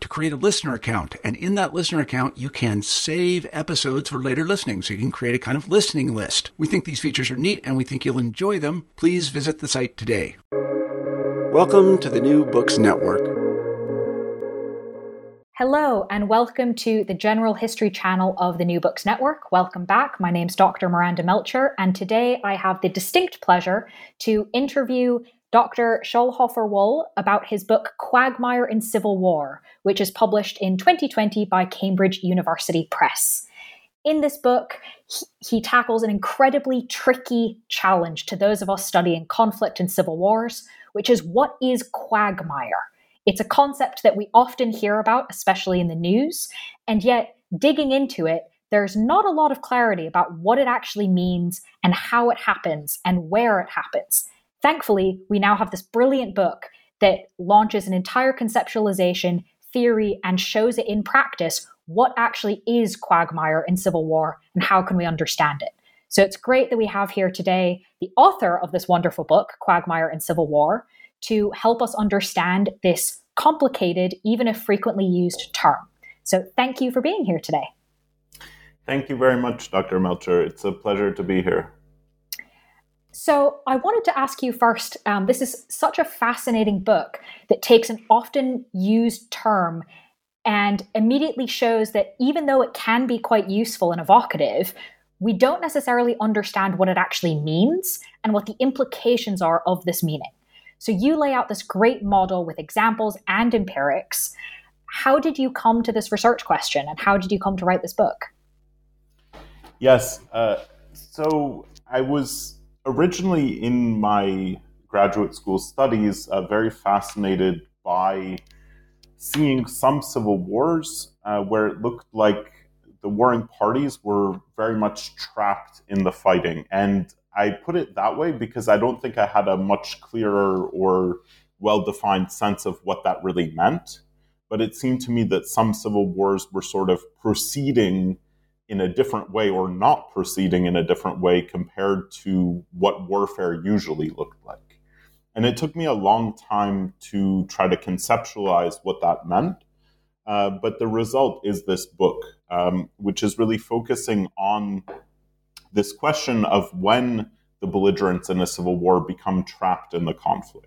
to create a listener account. And in that listener account, you can save episodes for later listening. So you can create a kind of listening list. We think these features are neat and we think you'll enjoy them. Please visit the site today. Welcome to the New Books Network. Hello, and welcome to the General History channel of the New Books Network. Welcome back. My name's Dr. Miranda Melcher, and today I have the distinct pleasure to interview Dr. Schulhofer Wohl about his book Quagmire in Civil War, which is published in 2020 by Cambridge University Press. In this book, he, he tackles an incredibly tricky challenge to those of us studying conflict and civil wars, which is what is quagmire? It's a concept that we often hear about, especially in the news, and yet digging into it, there's not a lot of clarity about what it actually means and how it happens and where it happens. Thankfully, we now have this brilliant book that launches an entire conceptualization, theory, and shows it in practice what actually is quagmire in civil war and how can we understand it. So it's great that we have here today the author of this wonderful book, Quagmire in Civil War, to help us understand this complicated, even if frequently used term. So thank you for being here today. Thank you very much, Dr. Melcher. It's a pleasure to be here. So, I wanted to ask you first um, this is such a fascinating book that takes an often used term and immediately shows that even though it can be quite useful and evocative, we don't necessarily understand what it actually means and what the implications are of this meaning. So you lay out this great model with examples and empirics. How did you come to this research question and how did you come to write this book? Yes. Uh, so I was originally in my graduate school studies uh, very fascinated by seeing some civil wars uh, where it looked like the warring parties were very much trapped in the fighting. And I put it that way because I don't think I had a much clearer or well defined sense of what that really meant. But it seemed to me that some civil wars were sort of proceeding in a different way or not proceeding in a different way compared to what warfare usually looked like. And it took me a long time to try to conceptualize what that meant. Uh, but the result is this book, um, which is really focusing on this question of when the belligerents in a civil war become trapped in the conflict.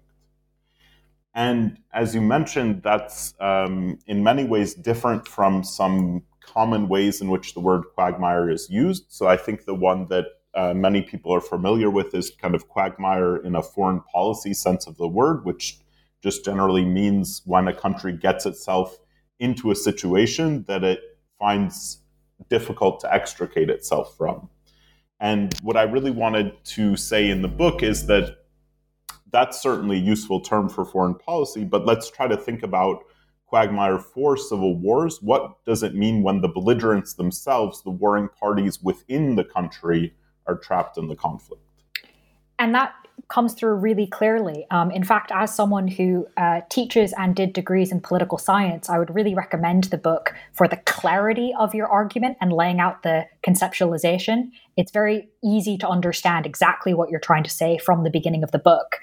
And as you mentioned, that's um, in many ways different from some common ways in which the word quagmire is used. So I think the one that uh, many people are familiar with is kind of quagmire in a foreign policy sense of the word, which just generally means when a country gets itself into a situation that it finds difficult to extricate itself from. And what I really wanted to say in the book is that that's certainly a useful term for foreign policy, but let's try to think about quagmire for civil wars. What does it mean when the belligerents themselves, the warring parties within the country, are trapped in the conflict? And that comes through really clearly. Um, in fact, as someone who uh, teaches and did degrees in political science, I would really recommend the book for the clarity of your argument and laying out the conceptualization. It's very easy to understand exactly what you're trying to say from the beginning of the book.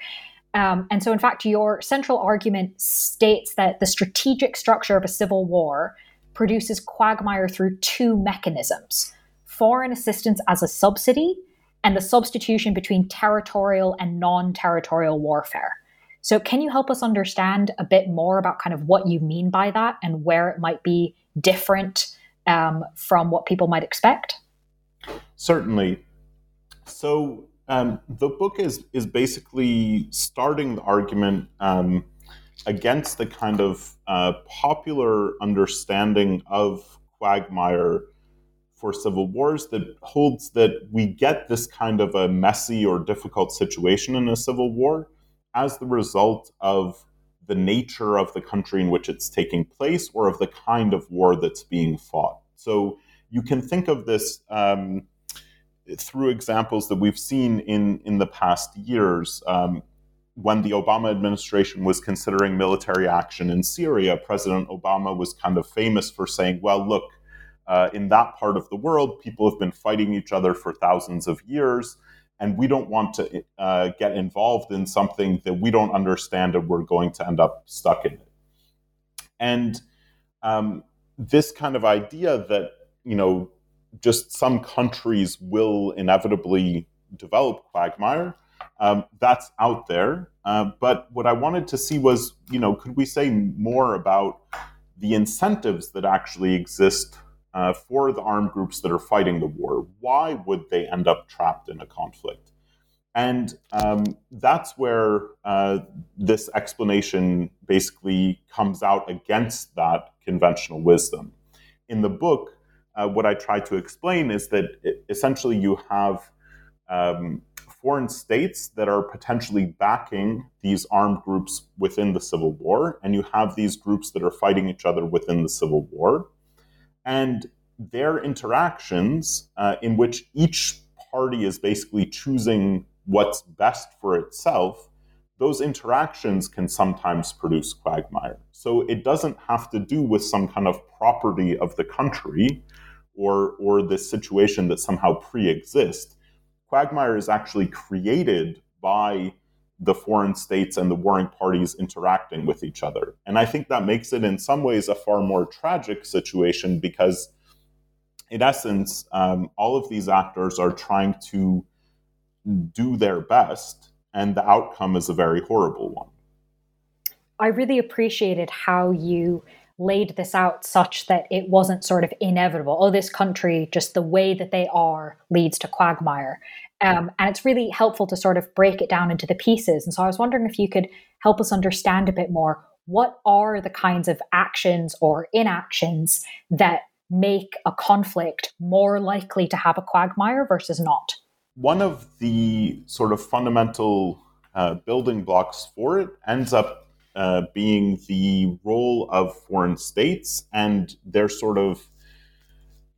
Um, and so, in fact, your central argument states that the strategic structure of a civil war produces quagmire through two mechanisms foreign assistance as a subsidy and the substitution between territorial and non territorial warfare. So, can you help us understand a bit more about kind of what you mean by that and where it might be different um, from what people might expect? Certainly. So, um, the book is is basically starting the argument um, against the kind of uh, popular understanding of quagmire for civil wars that holds that we get this kind of a messy or difficult situation in a civil war as the result of the nature of the country in which it's taking place or of the kind of war that's being fought. So you can think of this um, through examples that we've seen in, in the past years. Um, when the Obama administration was considering military action in Syria, President Obama was kind of famous for saying, well, look, uh, in that part of the world, people have been fighting each other for thousands of years and we don't want to uh, get involved in something that we don't understand and we're going to end up stuck in it. And um, this kind of idea that you know just some countries will inevitably develop quagmire um, that's out there. Uh, but what I wanted to see was, you know, could we say more about the incentives that actually exist uh, for the armed groups that are fighting the war. Why would they end up trapped in a conflict? And um, that's where uh, this explanation basically comes out against that conventional wisdom. In the book, uh, what I try to explain is that it, essentially you have um, foreign states that are potentially backing these armed groups within the Civil War, and you have these groups that are fighting each other within the Civil War and their interactions, uh, in which each party is basically choosing what's best for itself, those interactions can sometimes produce quagmire. So it doesn't have to do with some kind of property of the country or, or this situation that somehow pre exists. Quagmire is actually created by the foreign states and the warring parties interacting with each other. And I think that makes it, in some ways, a far more tragic situation because, in essence, um, all of these actors are trying to do their best, and the outcome is a very horrible one. I really appreciated how you laid this out such that it wasn't sort of inevitable. Oh, this country, just the way that they are, leads to quagmire. Um, and it's really helpful to sort of break it down into the pieces. And so I was wondering if you could help us understand a bit more what are the kinds of actions or inactions that make a conflict more likely to have a quagmire versus not? One of the sort of fundamental uh, building blocks for it ends up uh, being the role of foreign states and their sort of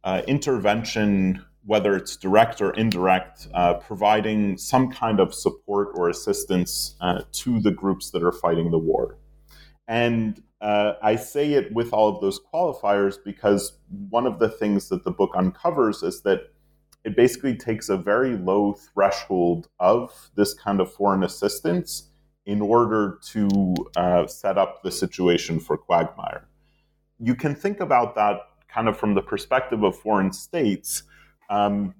uh, intervention whether it's direct or indirect, uh, providing some kind of support or assistance uh, to the groups that are fighting the war. And uh, I say it with all of those qualifiers because one of the things that the book uncovers is that it basically takes a very low threshold of this kind of foreign assistance in order to uh, set up the situation for Quagmire. You can think about that kind of from the perspective of foreign states um,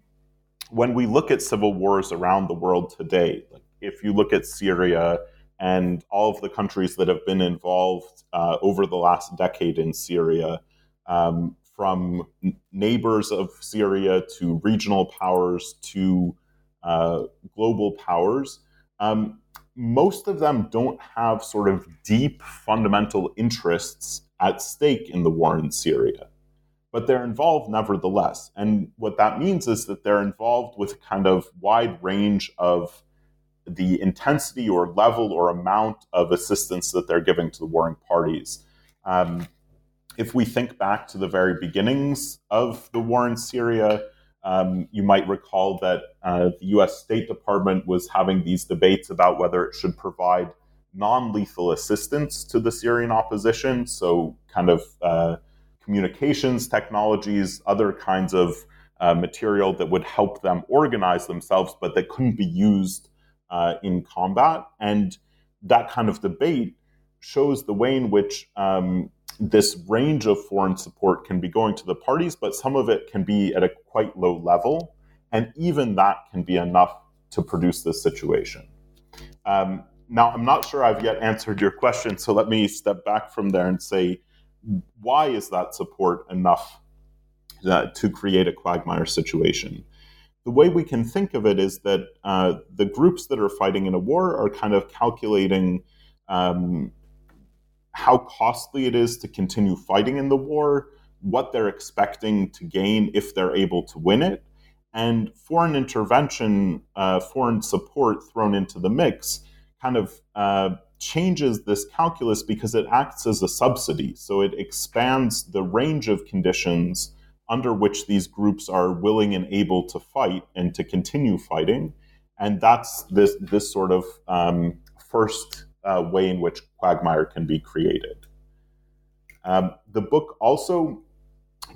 when we look at civil wars around the world today, like if you look at Syria and all of the countries that have been involved uh, over the last decade in Syria, um, from neighbors of Syria to regional powers to uh, global powers, um, most of them don't have sort of deep fundamental interests at stake in the war in Syria but they're involved nevertheless. And what that means is that they're involved with a kind of wide range of the intensity or level or amount of assistance that they're giving to the warring parties. Um, if we think back to the very beginnings of the war in Syria, um, you might recall that uh, the US State Department was having these debates about whether it should provide non lethal assistance to the Syrian opposition. So, kind of uh, communications technologies, other kinds of uh, material that would help them organize themselves, but that couldn't be used uh, in combat. And that kind of debate shows the way in which um, this range of foreign support can be going to the parties, but some of it can be at a quite low level. And even that can be enough to produce this situation. Um, now, I'm not sure I've yet answered your question, so let me step back from there and say, why is that support enough uh, to create a quagmire situation? The way we can think of it is that uh, the groups that are fighting in a war are kind of calculating um, how costly it is to continue fighting in the war, what they're expecting to gain if they're able to win it, and foreign intervention, uh, foreign support thrown into the mix kind of uh, changes this calculus because it acts as a subsidy. So it expands the range of conditions under which these groups are willing and able to fight and to continue fighting. And that's this, this sort of um, first uh, way in which quagmire can be created. Um, the book also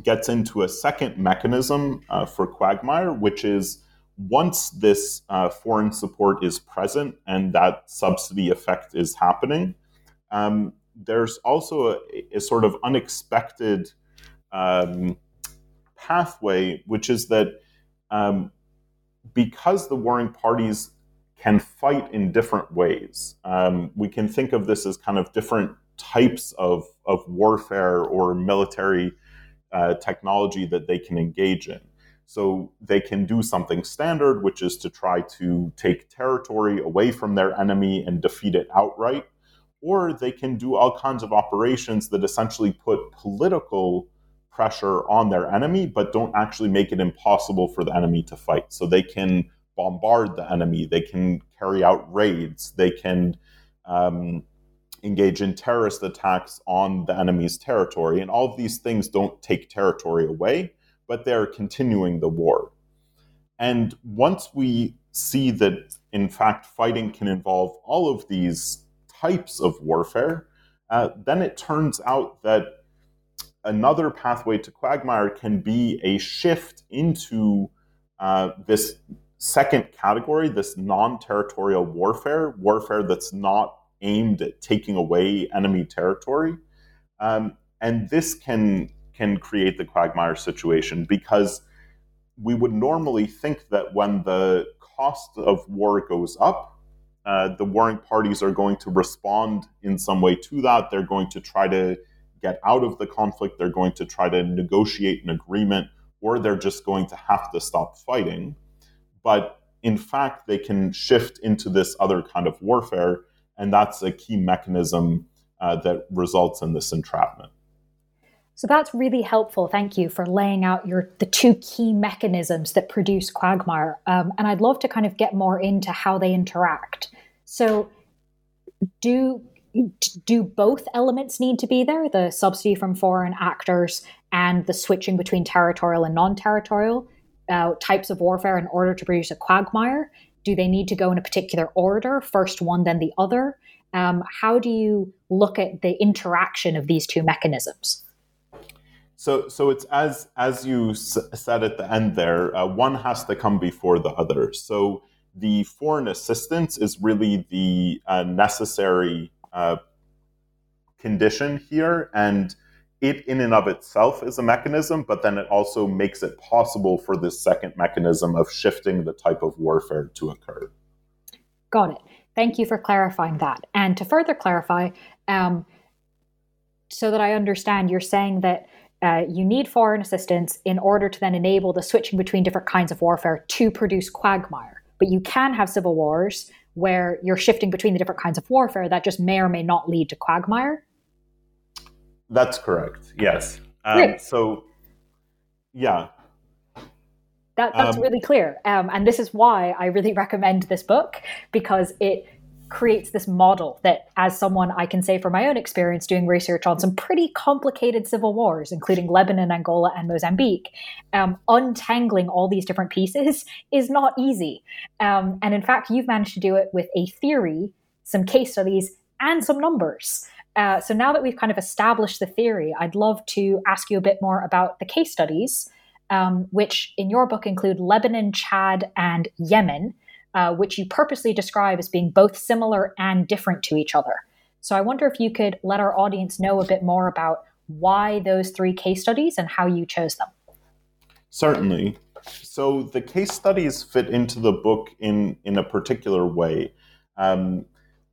gets into a second mechanism uh, for quagmire, which is once this uh, foreign support is present and that subsidy effect is happening, um, there's also a, a, sort of unexpected um, pathway, which is that um, because the warring parties can fight in different ways, um, we can think of this as kind of different types of, of warfare or military uh, technology that they can engage in. So they can do something standard, which is to try to take territory away from their enemy and defeat it outright. Or they can do all kinds of operations that essentially put political pressure on their enemy, but don't actually make it impossible for the enemy to fight. So they can bombard the enemy, they can carry out raids, they can um, engage in terrorist attacks on the enemy's territory. And all of these things don't take territory away but they're continuing the war. And once we see that, in fact, fighting can involve all of these types of warfare, uh, then it turns out that another pathway to quagmire can be a shift into uh, this second category, this non territorial warfare, warfare that's not aimed at taking away enemy territory. Um, and this can can create the quagmire situation because we would normally think that when the cost of war goes up, uh, the warring parties are going to respond in some way to that. They're going to try to get out of the conflict. They're going to try to negotiate an agreement, or they're just going to have to stop fighting. But in fact, they can shift into this other kind of warfare, and that's a key mechanism uh, that results in this entrapment. So that's really helpful. Thank you for laying out your the two key mechanisms that produce quagmire. Um, and I'd love to kind of get more into how they interact. So, do do both elements need to be there? The subsidy from foreign actors and the switching between territorial and non-territorial uh, types of warfare in order to produce a quagmire? Do they need to go in a particular order, first one, then the other? Um, how do you look at the interaction of these two mechanisms? So, so it's as as you s- said at the end there. Uh, one has to come before the other. So the foreign assistance is really the uh, necessary uh, condition here, and it in and of itself is a mechanism. But then it also makes it possible for this second mechanism of shifting the type of warfare to occur. Got it. Thank you for clarifying that. And to further clarify, um, so that I understand, you're saying that uh, you need foreign assistance in order to then enable the switching between different kinds of warfare to produce quagmire. But you can have civil wars where you're shifting between the different kinds of warfare that just may or may not lead to quagmire. That's correct. Yes. Um, so, yeah. That, that's um, really clear. Um, and this is why I really recommend this book because it creates this model that, as someone I can say from my own experience doing research on some pretty complicated civil wars, including Lebanon, Angola, and Mozambique, um, untangling all these different pieces is not easy. Um, and in fact, you've managed to do it with a theory, some case studies, and some numbers. Uh, so now that we've kind of established the theory, I'd love to ask you a bit more about the case studies, um, which in your book include Lebanon, Chad, and Yemen. uh, which you purposely describe as being both similar and different to each other. So I wonder if you could let our audience know a bit more about why those three case studies and how you chose them. Certainly. So the case studies fit into the book in, in a particular way. Um,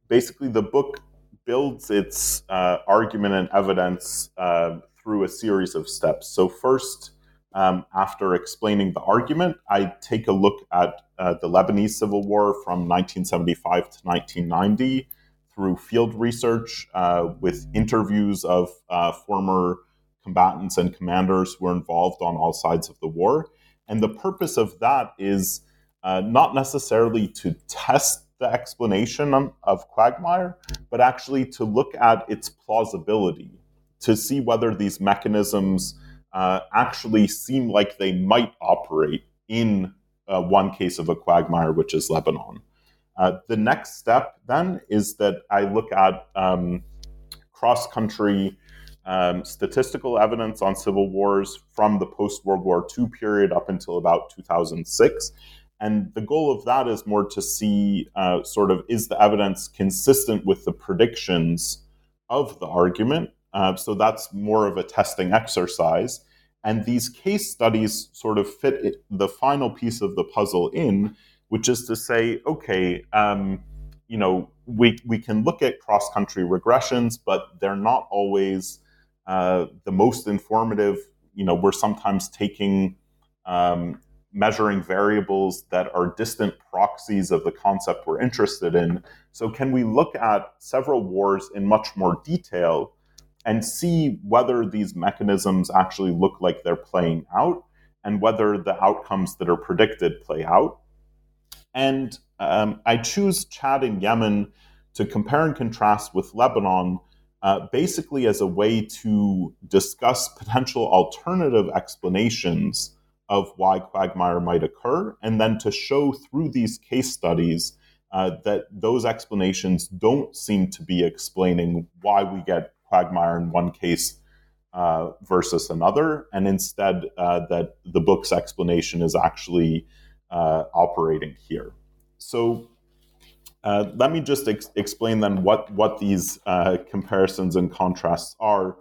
basically, the book builds its uh, argument and evidence uh, through a series of steps. So, first, um, after explaining the argument, I take a look at uh, the Lebanese Civil War from 1975 to 1990 through field research uh, with interviews of uh, former combatants and commanders who were involved on all sides of the war. And the purpose of that is uh, not necessarily to test the explanation of quagmire, but actually to look at its plausibility, to see whether these mechanisms uh, actually seem like they might operate in uh, one case of a quagmire, which is Lebanon. Uh, the next step then is that I look at um, cross country um, statistical evidence on civil wars from the post World War II period up until about 2006. And the goal of that is more to see uh, sort of is the evidence consistent with the predictions of the argument. Uh, so that's more of a testing exercise. And these case studies sort of fit it, the final piece of the puzzle in, which is to say, okay, um, you know, we, we can look at cross country regressions, but they're not always uh, the most informative. You know, we're sometimes taking um, measuring variables that are distant proxies of the concept we're interested in. So, can we look at several wars in much more detail and see whether these mechanisms actually look like they're playing out and whether the outcomes that are predicted play out? And um, I choose Chad and Yemen to compare and contrast with Lebanon uh, basically as a way to discuss potential alternative explanations of why quagmire might occur, and then to show through these case studies uh, that those explanations don't seem to be explaining why we get quagmire in one case uh, versus another, and instead uh, that the book's explanation is actually uh, operating here. So uh, let me just ex- explain then what, what these uh, comparisons and contrasts are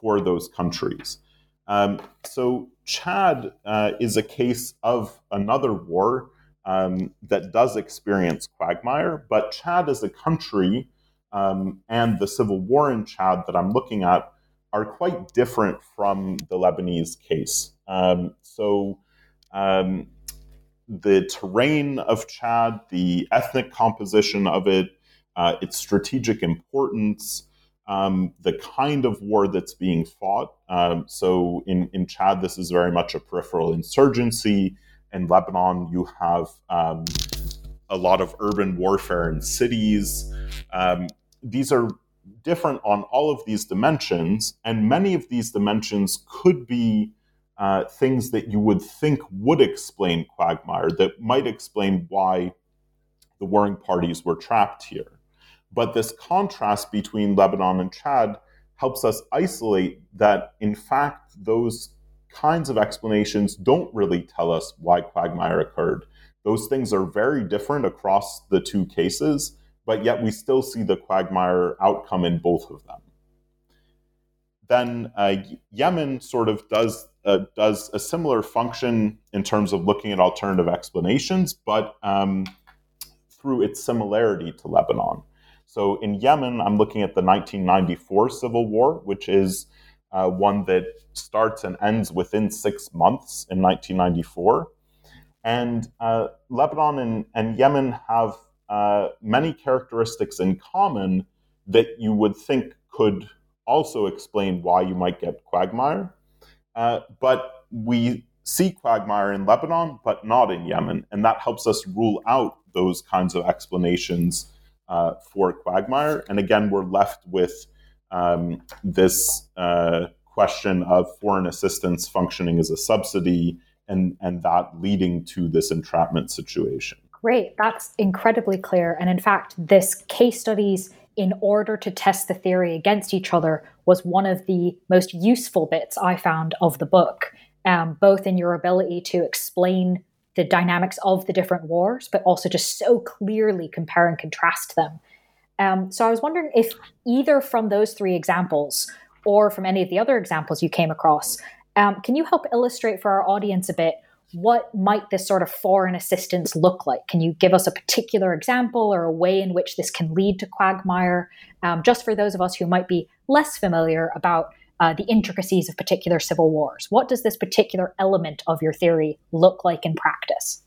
for those countries. Um, so, Chad uh, is a case of another war um, that does experience quagmire, but Chad as a country um, and the civil war in Chad that I'm looking at are quite different from the Lebanese case. Um, so, um, the terrain of Chad, the ethnic composition of it, uh, its strategic importance, um, the kind of war that's being fought. Um, so in, in Chad, this is very much a peripheral insurgency. In Lebanon, you have um, a lot of urban warfare in cities. Um, these are different on all of these dimensions, and many of these dimensions could be uh, things that you would think would explain quagmire, that might explain why the warring parties were trapped here. But this contrast between Lebanon and Chad helps us isolate that, in fact, those kinds of explanations don't really tell us why quagmire occurred. Those things are very different across the two cases, but yet we still see the quagmire outcome in both of them. Then uh, Yemen sort of does uh, does a similar function in terms of looking at alternative explanations, but um, through its similarity to Lebanon. So in Yemen, I'm looking at the 1994 civil war, which is uh, one that starts and ends within six months in 1994. And uh, Lebanon and, and, Yemen have uh, many characteristics in common that you would think could also explain why you might get quagmire. Uh, but we see quagmire in Lebanon, but not in Yemen. And that helps us rule out those kinds of explanations uh, for quagmire. And again, we're left with um, this uh, question of foreign assistance functioning as a subsidy and, and that leading to this entrapment situation. Great. That's incredibly clear. And in fact, this case studies in order to test the theory against each other was one of the most useful bits I found of the book, um, both in your ability to explain the dynamics of the different wars, but also just so clearly compare and contrast them. Um, so I was wondering if either from those three examples or from any of the other examples you came across, um, can you help illustrate for our audience a bit what might this sort of foreign assistance look like? Can you give us a particular example or a way in which this can lead to quagmire, um, just for those of us who might be less familiar about uh, the intricacies of particular civil wars? What does this particular element of your theory look like in practice?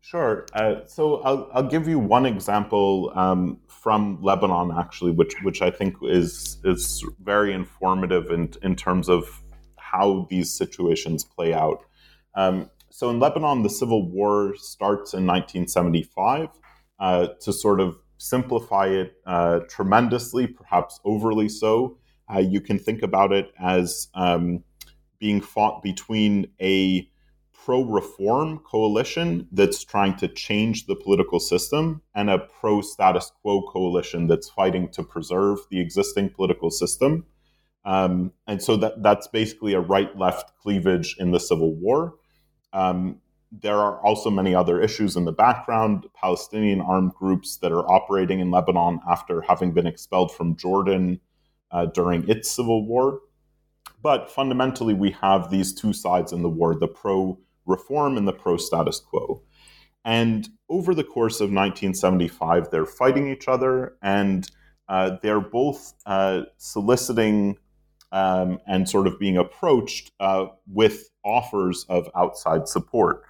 Sure. Uh, so I'll, I'll, give you one example um, from Lebanon, actually, which which I think is is very informative in in terms of how these situations play out. Um, so in Lebanon, the civil war starts in 1975. Uh, to sort of simplify it uh, tremendously, perhaps overly so, uh, you can think about it as um, being fought between a pro reform coalition that's trying to change the political system and a pro status quo coalition that's fighting to preserve the existing political system. Um, and so that, that's basically a right left cleavage in the Civil War. Um, there are also many other issues in the background Palestinian armed groups that are operating in Lebanon after having been expelled from Jordan uh, during its civil war. But fundamentally, we have these two sides in the war the pro reform and the pro status quo. And over the course of 1975, they're fighting each other and uh, they're both uh, soliciting um, and sort of being approached uh, with offers of outside support.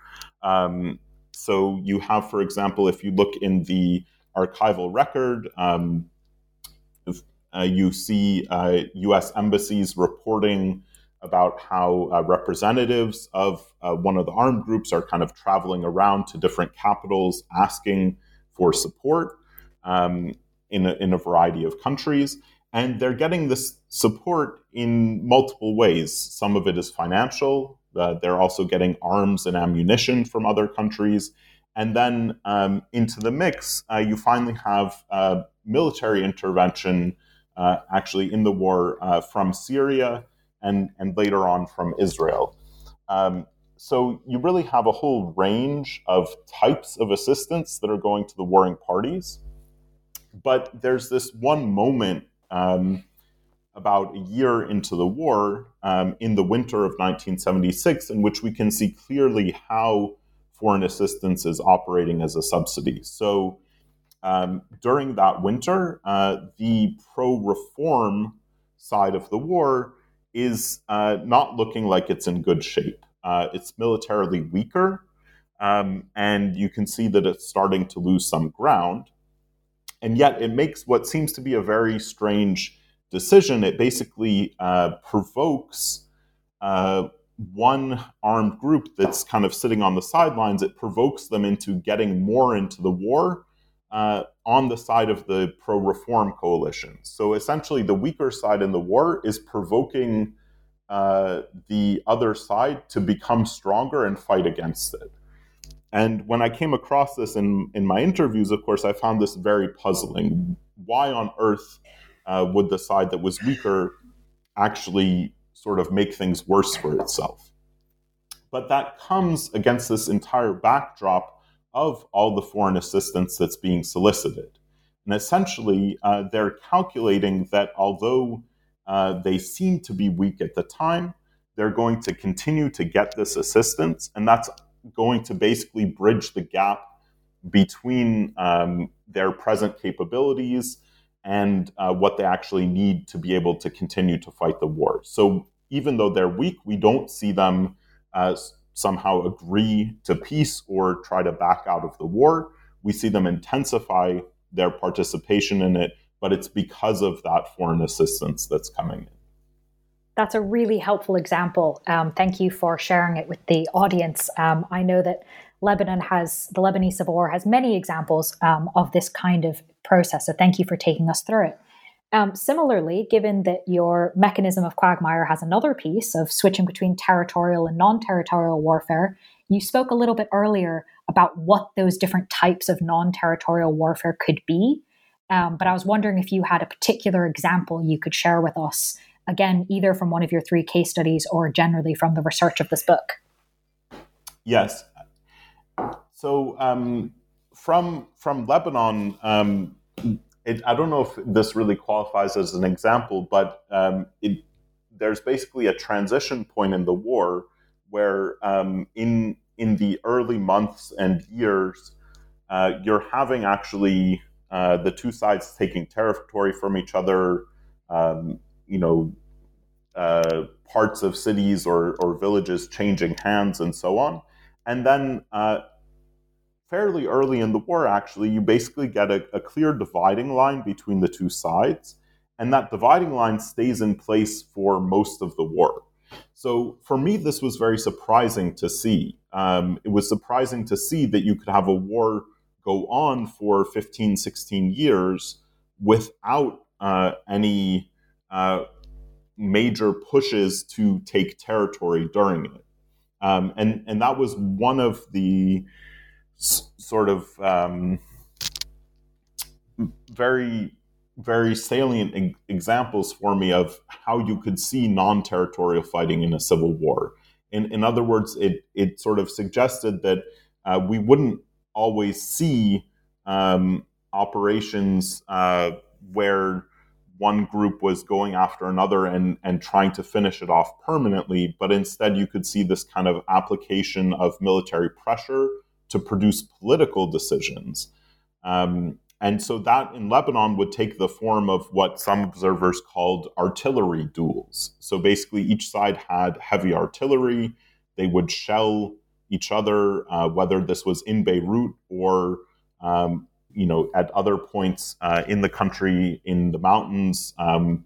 Um, so you have, for example, if you look in the archival record, um, you see U.S. Uh, embassies reporting about how uh, representatives of uh, one of the armed groups are kind of traveling around to different capitals asking for support um, in, a, in a variety of countries. And they're getting this support in multiple ways. Some of it is financial, uh, they're also getting arms and ammunition from other countries. And then um, into the mix, uh, you finally have uh, military intervention uh, actually in the war uh, from Syria and, and later on from Israel. Um, so you really have a whole range of types of assistance that are going to the warring parties. But there's this one moment um, about a year into the war, um, in the winter of 1976, in which we can see clearly how foreign assistance is operating as a subsidy. So um, during that winter, uh, the pro reform side of the war is uh, not looking like it's in good shape. Uh, it's militarily weaker, um, and you can see that it's starting to lose some ground. And yet, it makes what seems to be a very strange decision, it basically uh, provokes uh, one armed group that's kind of sitting on the sidelines. It provokes them into getting more into the war uh, on the side of the pro reform coalition. So essentially, the weaker side in the war is provoking uh, the other side to become stronger and fight against it. And when I came across this in, in my interviews, of course, I found this very puzzling. Why on earth uh, would the side that was weaker actually sort of make things worse for itself. But that comes against this entire backdrop of all the foreign assistance that's being solicited. And essentially, uh, they're calculating that although uh, they seem to be weak at the time, they're going to continue to get this assistance, and that's going to basically bridge the gap between um, their present capabilities and uh, what they actually need to be able to continue to fight the war. So even though they're weak, we don't see them as somehow agree to peace or try to back out of the war. We see them intensify their participation in it, but it's because of that foreign assistance that's coming in. That's a really helpful example. Um, thank you for sharing it with the audience. Um, I know that Lebanon has, the Lebanese Civil War has many examples um, of this kind of process. So thank you for taking us through it. Um, similarly, given that your mechanism of quagmire has another piece of switching between territorial and non territorial warfare, you spoke a little bit earlier about what those different types of non territorial warfare could be. Um, but I was wondering if you had a particular example you could share with us, again, either from one of your three case studies or generally from the research of this book. Yes, So um, from from Lebanon, um, it, I don't know if this really qualifies as an example, but um, it, there's basically a transition point in the war where um, in in the early months and years, uh, you're having actually uh, the two sides taking territory from each other. Um, you know, uh, parts of cities or, or villages changing hands and so on. And then, uh, fairly early in the war, actually, you basically get a, a, clear dividing line between the two sides. And that dividing line stays in place for most of the war. So for me, this was very surprising to see. Um, it was surprising to see that you could have a war go on for 15, 16 years without uh, any uh, major pushes to take territory during it. Um, and, and that was one of the sort of um, very, very salient examples for me of how you could see non territorial fighting in a civil war. In, in other words, it, it sort of suggested that uh, we wouldn't always see um, operations uh, where one group was going after another and, and trying to finish it off permanently, but instead you could see this kind of application of military pressure to produce political decisions. Um, and so that in Lebanon would take the form of what some observers called artillery duels. So basically, each side had heavy artillery. They would shell each other, uh, whether this was in Beirut or um, you know, at other points uh, in the country, in the mountains, um,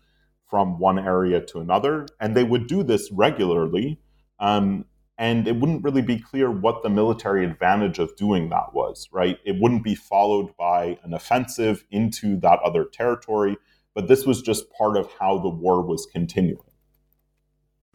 from one area to another. And they would do this regularly. Um, and it wouldn't really be clear what the military advantage of doing that was, right? It wouldn't be followed by an offensive into that other territory, but this was just part of how the war was continuing.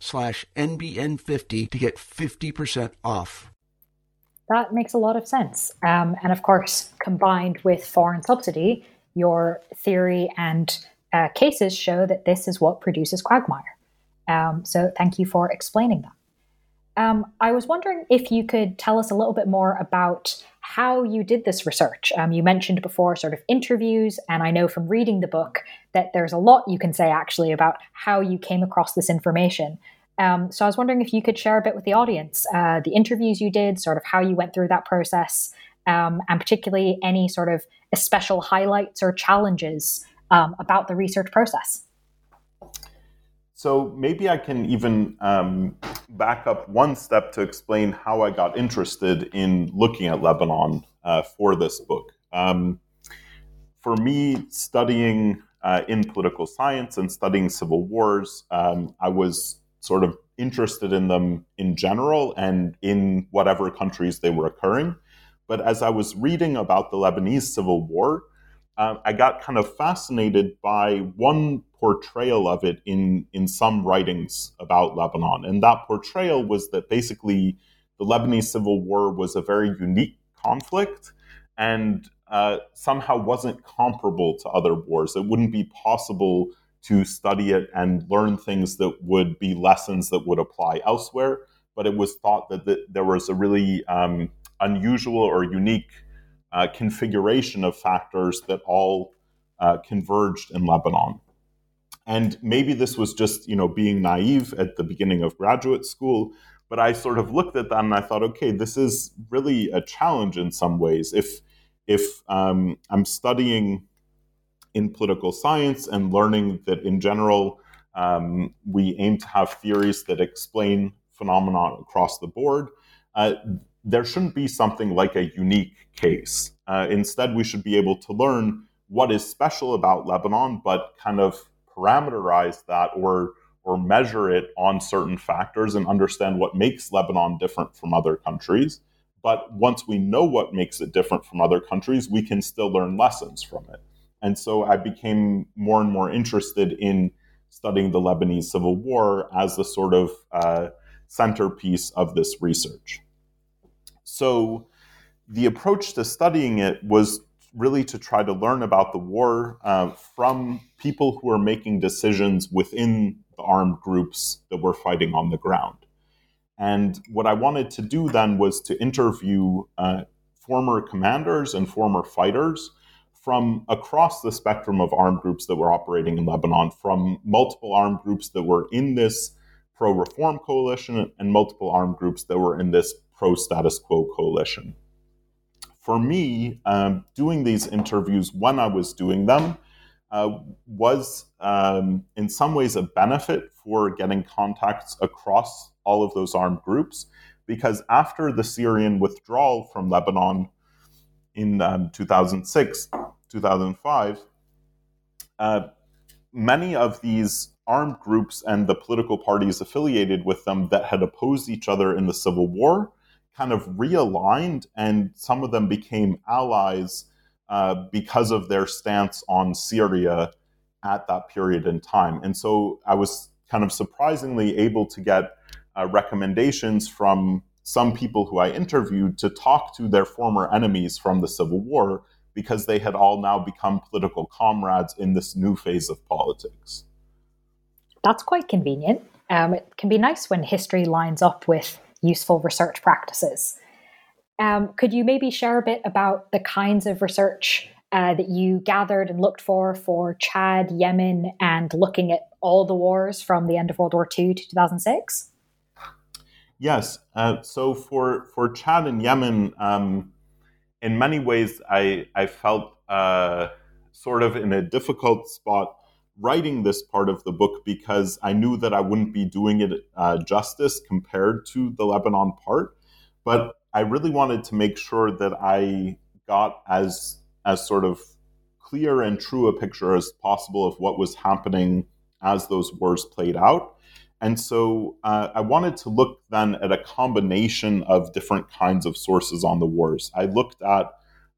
slash NBN50 to get 50% off. That makes a lot of sense. Um, and of course, combined with foreign subsidy, your theory and uh, cases show that this is what produces quagmire. Um, so thank you for explaining that. Um, I was wondering if you could tell us a little bit more about how you did this research. Um, you mentioned before sort of interviews, and I know from reading the book that there's a lot you can say actually about how you came across this information. Um, so I was wondering if you could share a bit with the audience uh, the interviews you did, sort of how you went through that process, um, and particularly any sort of special highlights or challenges um, about the research process. So maybe I can even um, back up one step to explain how I got interested in looking at Lebanon uh, for this book. Um, for me, studying uh, in political science and studying civil wars, um, I was sort of interested in them in general and in whatever countries they were occurring. But as I was reading about the Lebanese Civil War, uh, I got kind of fascinated by one portrayal of it in, in some writings about Lebanon. And that portrayal was that basically the Lebanese Civil War was a very unique conflict and uh, somehow wasn't comparable to other wars. It wouldn't be possible to study it and learn things that would be lessons that would apply elsewhere. But it was thought that the, there was a really um, unusual or unique uh, configuration of factors that all uh, converged in Lebanon. And maybe this was just, you know, being naive at the beginning of graduate school, but I sort of looked at that and I thought, okay, this is really a challenge in some ways. If if um, I'm studying in political science and learning that in general um, we aim to have theories that explain phenomena across the board, uh, there shouldn't be something like a unique case. Uh, instead, we should be able to learn what is special about Lebanon, but kind of parameterize that or or measure it on certain factors and understand what makes Lebanon different from other countries. But once we know what makes it different from other countries, we can still learn lessons from it. And so I became more and more interested in studying the Lebanese Civil War as the sort of uh, centerpiece of this research. So the approach to studying it was really to try to learn about the war uh, from people who are making decisions within the armed groups that were fighting on the ground. And what I wanted to do then was to interview uh, former commanders and former fighters from across the spectrum of armed groups that were operating in Lebanon, from multiple armed groups that were in this pro reform coalition and multiple armed groups that were in this pro status quo coalition. For me, um, doing these interviews when I was doing them uh, was um, in some ways a benefit for getting contacts across all of those armed groups because after the Syrian withdrawal from Lebanon in um, 2006, 2005, uh, many of these armed groups and the political parties affiliated with them that had opposed each other in the Civil War kind of realigned, and some of them became allies uh, because of their stance on Syria at that period in time. And so I was kind of surprisingly able to get uh, recommendations from some people who I interviewed to talk to their former enemies from the Civil War because they had all now become political comrades in this new phase of politics. That's quite convenient. Um, it can be nice when history lines up with useful research practices. Um, could you maybe share a bit about the kinds of research uh, that you gathered and looked for for Chad, Yemen, and looking at all the wars from the end of World War II to 2006? Yes. Uh, so for for Chad and Yemen, um, in many ways, I I felt uh, sort of in a difficult spot writing this part of the book because I knew that I wouldn't be doing it uh, justice compared to the Lebanon part. But I really wanted to make sure that I got as as sort of clear and true a picture as possible of what was happening as those wars played out. And so uh, I wanted to look then at a combination of different kinds of sources on the wars. I looked at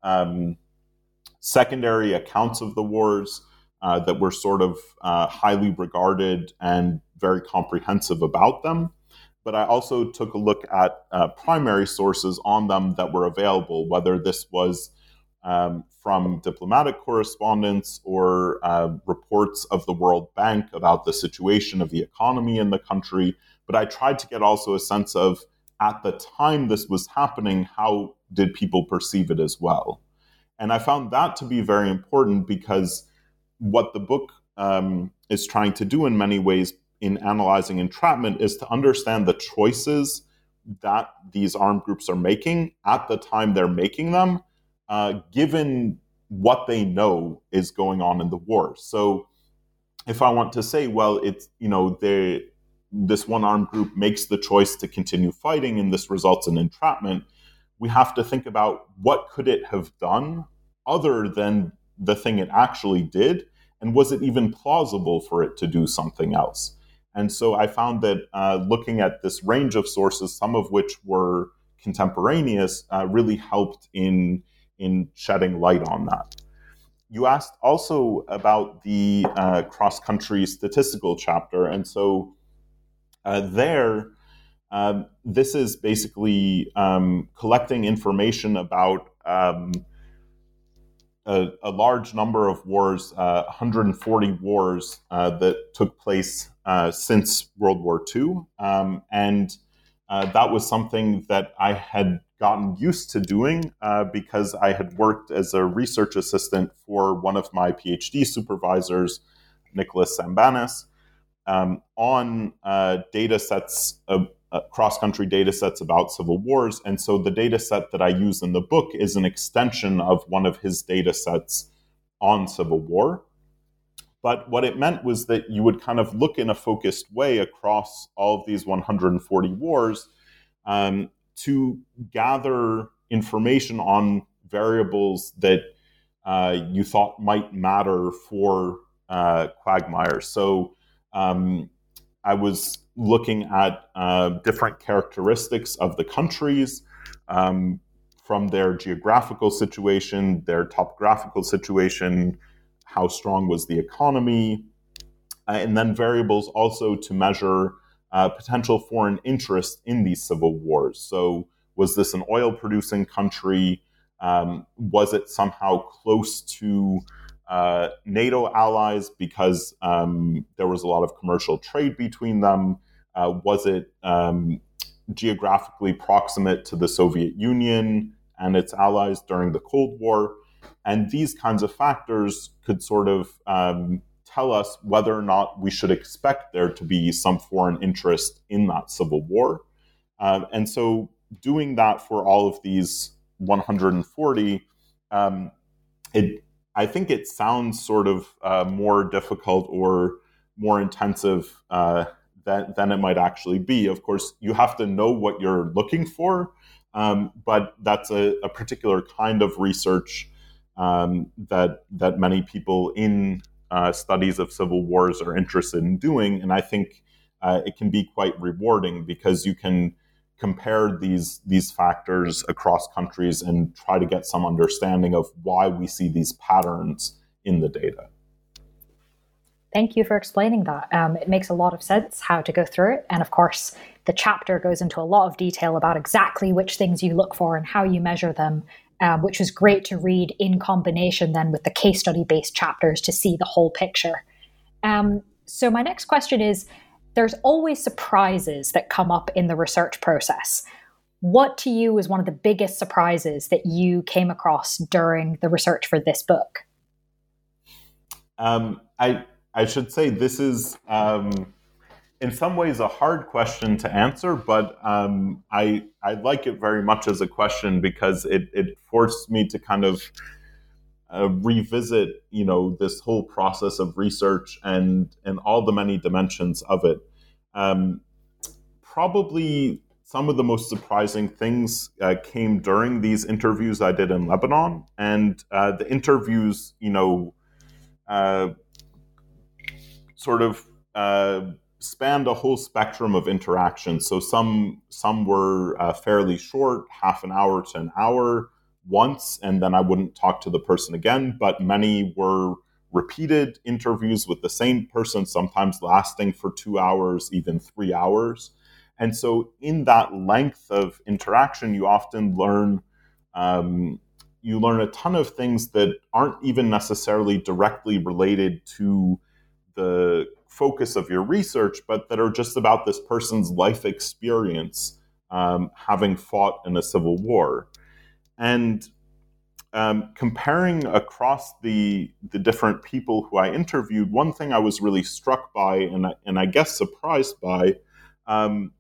um, secondary accounts of the wars uh, that were sort of uh, highly regarded and very comprehensive about them. But I also took a look at uh, primary sources on them that were available, whether this was um, from diplomatic correspondence or uh, reports of the World Bank about the situation of the economy in the country. But I tried to get also a sense of, at the time this was happening, how did people perceive it as well? And I found that to be very important because what the book um, is trying to do in many ways in analyzing entrapment is to understand the choices that these armed groups are making at the time they're making them uh, given what they know is going on in the war. So if I want to say, well, it's, you know, they, this one armed group makes the choice to continue fighting and this results in entrapment, we have to think about what could it have done other than the thing it actually did and was it even plausible for it to do something else and so i found that uh, looking at this range of sources some of which were contemporaneous uh, really helped in in shedding light on that. You asked also about the uh, cross country statistical chapter. And so uh, there, um, this is basically um, collecting information about um, a, a, large number of wars, uh, 140 wars uh, that took place uh, since World War II. Um, and uh, that was something that I had gotten used to doing uh, because I had worked as a research assistant for one of my PhD supervisors, Nicholas Sambanis, um, on uh, data sets uh, cross country data sets about civil wars. And so the data set that I use in the book is an extension of one of his data sets on civil war. But what it meant was that you would kind of look in a focused way across all of these 140 wars um, to gather information on variables that uh, you thought might matter for uh, quagmires. So um, I was looking at uh, different characteristics of the countries um, from their geographical situation, their topographical situation, how strong was the economy, uh, and then variables also to measure uh, potential foreign interest in these civil wars. So, was this an oil producing country? Um, was it somehow close to uh, NATO allies because um, there was a lot of commercial trade between them? Uh, was it um, geographically proximate to the Soviet Union and its allies during the Cold War? And these kinds of factors could sort of um, tell us whether or not we should expect there to be some foreign interest in that civil war. Uh, and so, doing that for all of these 140, um, it I think it sounds sort of uh, more difficult or more intensive uh, than, than it might actually be. Of course, you have to know what you're looking for, um, but that's a, a, particular kind of research um, that that many people in uh, studies of civil wars are interested in doing, and I think uh, it can be quite rewarding because you can compare these these factors across countries and try to get some understanding of why we see these patterns in the data. Thank you for explaining that. Um, it makes a lot of sense how to go through it. And of course, the chapter goes into a lot of detail about exactly which things you look for and how you measure them, um, which was great to read in combination then with the case study based chapters to see the whole picture. Um, so, my next question is there's always surprises that come up in the research process. What to you was one of the biggest surprises that you came across during the research for this book? Um, I I should say this is um, in some ways a hard question to answer, but um, I I like it very much as a question because it it forced me to kind of uh, revisit you know this whole process of research and and all the many dimensions of it. Um, probably some of the most surprising things uh, came during these interviews I did in Lebanon, and uh, the interviews, you know uh, sort of uh, spanned a whole spectrum of interactions. So some some were uh, fairly short, half an hour to an hour once, and then I wouldn't talk to the person again. But many were repeated interviews with the same person, sometimes lasting for two hours, even three hours. And so, in that length of interaction, you often learn um, you learn a ton of things that aren't even necessarily directly related to the focus of your research, but that are just about this person's life experience um, having fought in a civil war. And um, comparing across the the different people who I interviewed, one thing I was really struck by, and I, and I guess surprised by, um,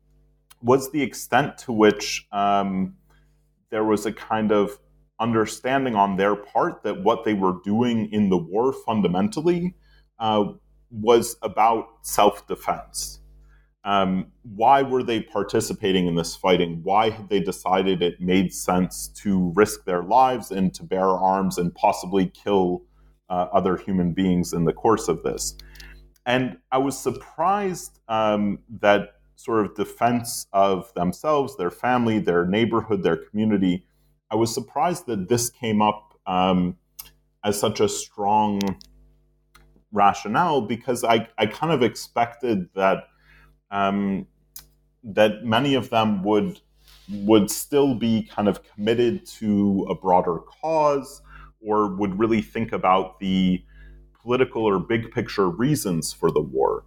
was the extent to which um, there was a kind of understanding on their part that what they were doing in the war fundamentally uh, was about self defense. Um, why were they participating in this fighting? Why had they decided it made sense to risk their lives and to bear arms and possibly kill uh, other human beings in the course of this? And I was surprised um, that sort of defense of themselves, their family, their neighborhood, their community. I was surprised that this came up um, as such a strong rationale because I, I kind of expected that um, that many of them would would still be kind of committed to a broader cause or would really think about the political or big picture reasons for the war.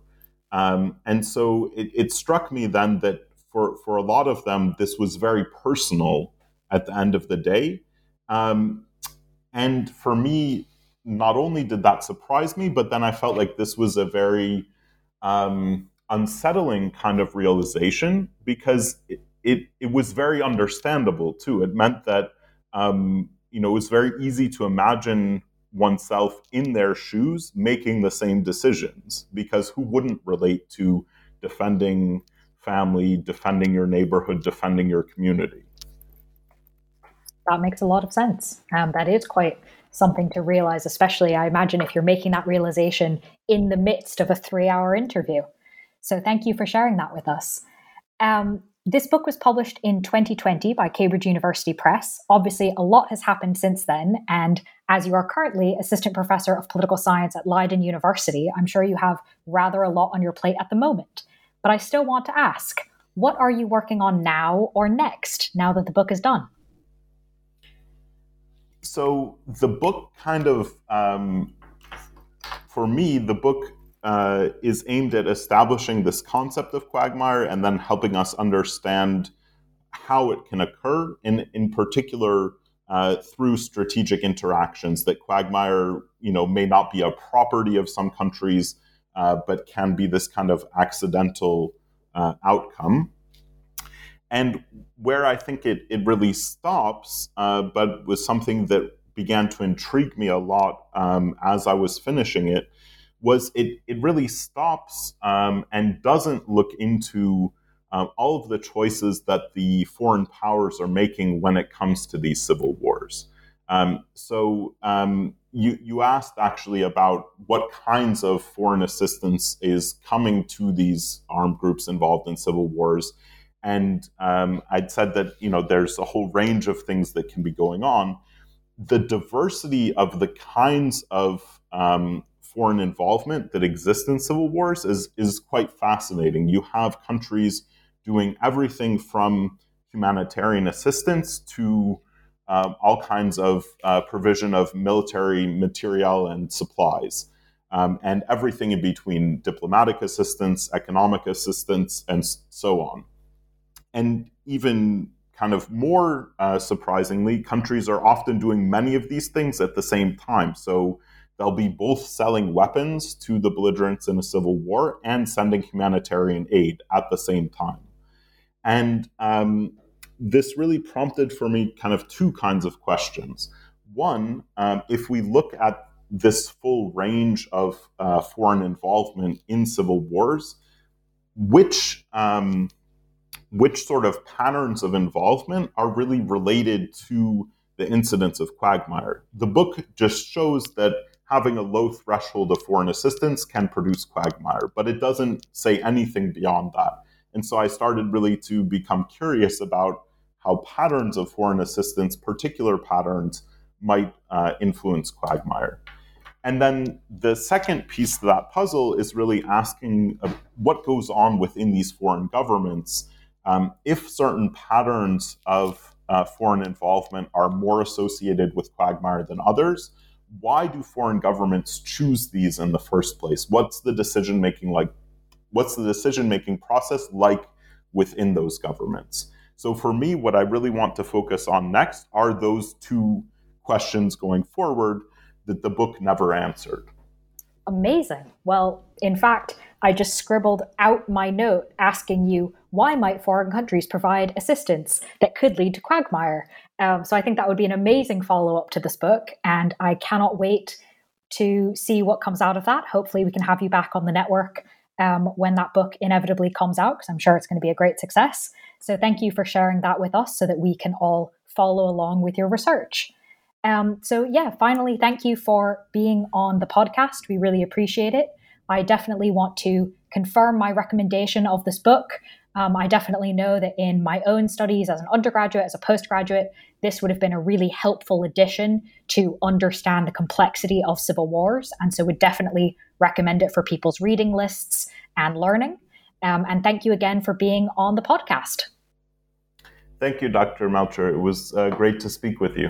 Um, and so it, it, struck me then that for, for a lot of them, this was very personal at the end of the day. Um, and for me, not only did that surprise me, but then I felt like this was a very um, unsettling kind of realization because it, it, it was very understandable too. It meant that um, you know it was very easy to imagine oneself in their shoes making the same decisions because who wouldn't relate to defending family, defending your neighborhood, defending your community? That makes a lot of sense. Um, that is quite something to realize, especially, I imagine, if you're making that realization in the midst of a three hour interview. So, thank you for sharing that with us. Um, this book was published in 2020 by Cambridge University Press. Obviously, a lot has happened since then. And as you are currently assistant professor of political science at Leiden University, I'm sure you have rather a lot on your plate at the moment. But I still want to ask what are you working on now or next, now that the book is done? So, the book kind of, um, for me, the book uh, is aimed at establishing this concept of quagmire and then helping us understand how it can occur, in, in particular uh, through strategic interactions. That quagmire, you know, may not be a property of some countries, uh, but can be this kind of accidental uh, outcome. And where I think it, it really stops, uh, but was something that began to intrigue me a lot um, as I was finishing it, was it, it really stops um, and doesn't look into um, all of the choices that the foreign powers are making when it comes to these civil wars. Um, so um, you, you asked actually about what kinds of foreign assistance is coming to these armed groups involved in civil wars. And um, I'd said that you know there's a whole range of things that can be going on. The diversity of the kinds of um, foreign involvement that exists in civil wars is, is quite fascinating. You have countries doing everything from humanitarian assistance to um, all kinds of uh, provision of military material and supplies, um, and everything in between diplomatic assistance, economic assistance, and so on. And even kind of more uh, surprisingly, countries are often doing many of these things at the same time. So They'll be both selling weapons to the belligerents in a civil war and sending humanitarian aid at the same time. And um, this really prompted for me kind of two kinds of questions. One, um, if we look at this full range of uh, foreign involvement in civil wars, which um, which sort of patterns of involvement are really related to the incidents of quagmire? The book just shows that having a low threshold of foreign assistance can produce quagmire, but it doesn't say anything beyond that. And so I started really to become curious about how patterns of foreign assistance, particular patterns, might uh, influence quagmire. And then the second piece to that puzzle is really asking uh, what goes on within these foreign governments um, if certain patterns of uh, foreign involvement are more associated with quagmire than others, why do foreign governments choose these in the first place? What's the decision making like? What's the decision making process like within those governments? So for me, what I really want to focus on next are those two questions going forward that the book never answered. Amazing. Well, in fact, I just scribbled out my note asking you why might foreign countries provide assistance that could lead to quagmire? Um, so I think that would be an amazing follow up to this book, and I cannot wait to see what comes out of that. Hopefully, we can have you back on the network um, when that book inevitably comes out, because I'm sure it's going to be a great success. So thank you for sharing that with us so that we can all follow along with your research. Um, so, yeah, finally, thank you for being on the podcast. We really appreciate it. I definitely want to confirm my recommendation of this book. Um, I definitely know that in my own studies as an undergraduate, as a postgraduate, this would have been a really helpful addition to understand the complexity of civil wars. And so would definitely recommend it for people's reading lists and learning. Um, and thank you again for being on the podcast. Thank you, Dr. Melcher. It was uh, great to speak with you.